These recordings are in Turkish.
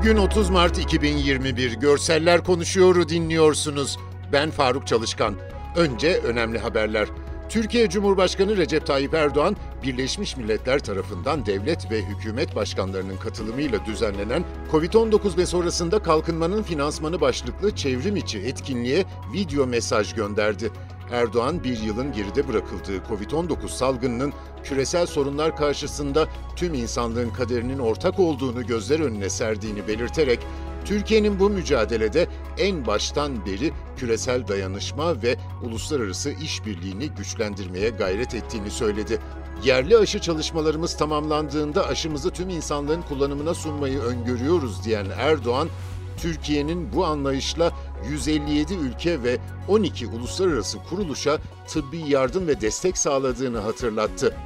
Bugün 30 Mart 2021 Görseller Konuşuyor'u dinliyorsunuz. Ben Faruk Çalışkan. Önce önemli haberler. Türkiye Cumhurbaşkanı Recep Tayyip Erdoğan, Birleşmiş Milletler tarafından devlet ve hükümet başkanlarının katılımıyla düzenlenen COVID-19 ve sonrasında kalkınmanın finansmanı başlıklı çevrim içi etkinliğe video mesaj gönderdi. Erdoğan bir yılın geride bırakıldığı Covid-19 salgınının küresel sorunlar karşısında tüm insanlığın kaderinin ortak olduğunu gözler önüne serdiğini belirterek Türkiye'nin bu mücadelede en baştan beri küresel dayanışma ve uluslararası işbirliğini güçlendirmeye gayret ettiğini söyledi. Yerli aşı çalışmalarımız tamamlandığında aşımızı tüm insanlığın kullanımına sunmayı öngörüyoruz diyen Erdoğan, Türkiye'nin bu anlayışla 157 ülke ve 12 uluslararası kuruluşa tıbbi yardım ve destek sağladığını hatırlattı.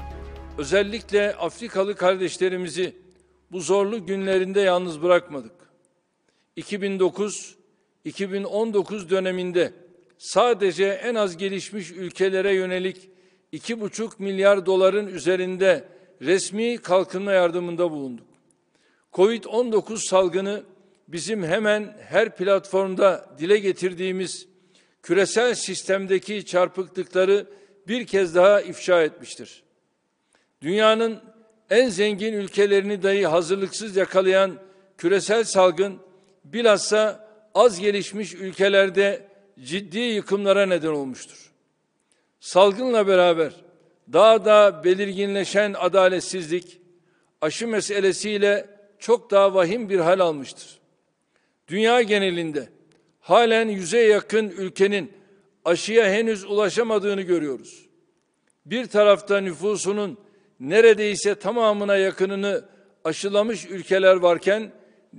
Özellikle Afrikalı kardeşlerimizi bu zorlu günlerinde yalnız bırakmadık. 2009-2019 döneminde sadece en az gelişmiş ülkelere yönelik 2,5 milyar doların üzerinde resmi kalkınma yardımında bulunduk. Covid-19 salgını bizim hemen her platformda dile getirdiğimiz küresel sistemdeki çarpıklıkları bir kez daha ifşa etmiştir. Dünyanın en zengin ülkelerini dahi hazırlıksız yakalayan küresel salgın bilhassa az gelişmiş ülkelerde ciddi yıkımlara neden olmuştur. Salgınla beraber daha da belirginleşen adaletsizlik aşı meselesiyle çok daha vahim bir hal almıştır. Dünya genelinde halen yüze yakın ülkenin aşıya henüz ulaşamadığını görüyoruz. Bir tarafta nüfusunun neredeyse tamamına yakınını aşılamış ülkeler varken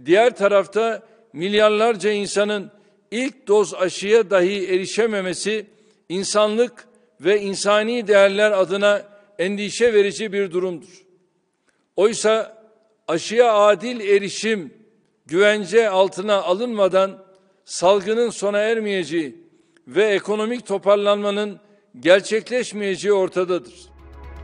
diğer tarafta milyarlarca insanın ilk doz aşıya dahi erişememesi insanlık ve insani değerler adına endişe verici bir durumdur. Oysa aşıya adil erişim güvence altına alınmadan salgının sona ermeyeceği ve ekonomik toparlanmanın gerçekleşmeyeceği ortadadır.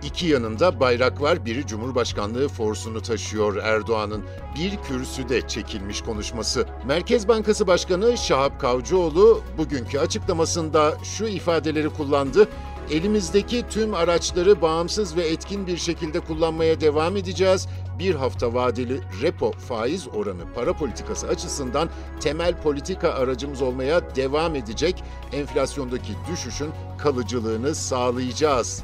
İki yanında bayrak var, biri Cumhurbaşkanlığı forsunu taşıyor Erdoğan'ın. Bir kürsüde çekilmiş konuşması. Merkez Bankası Başkanı Şahap Kavcıoğlu bugünkü açıklamasında şu ifadeleri kullandı. Elimizdeki tüm araçları bağımsız ve etkin bir şekilde kullanmaya devam edeceğiz. Bir hafta vadeli repo faiz oranı para politikası açısından temel politika aracımız olmaya devam edecek. Enflasyondaki düşüşün kalıcılığını sağlayacağız.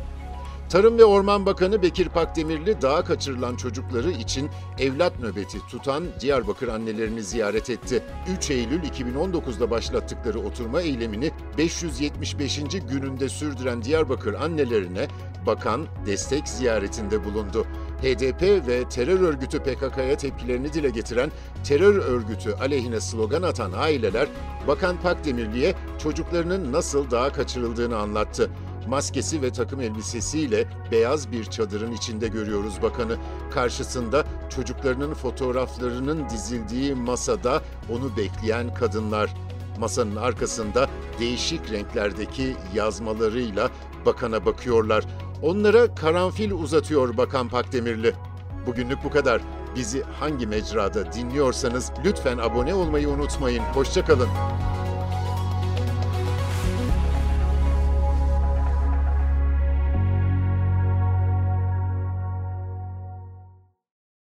Tarım ve Orman Bakanı Bekir Pakdemirli dağa kaçırılan çocukları için evlat nöbeti tutan Diyarbakır annelerini ziyaret etti. 3 Eylül 2019'da başlattıkları oturma eylemini 575. gününde sürdüren Diyarbakır annelerine bakan destek ziyaretinde bulundu. HDP ve terör örgütü PKK'ya tepkilerini dile getiren terör örgütü aleyhine slogan atan aileler Bakan Pakdemirli'ye çocuklarının nasıl dağa kaçırıldığını anlattı maskesi ve takım elbisesiyle beyaz bir çadırın içinde görüyoruz bakanı. Karşısında çocuklarının fotoğraflarının dizildiği masada onu bekleyen kadınlar. Masanın arkasında değişik renklerdeki yazmalarıyla bakana bakıyorlar. Onlara karanfil uzatıyor Bakan Pakdemirli. Bugünlük bu kadar. Bizi hangi mecrada dinliyorsanız lütfen abone olmayı unutmayın. Hoşçakalın.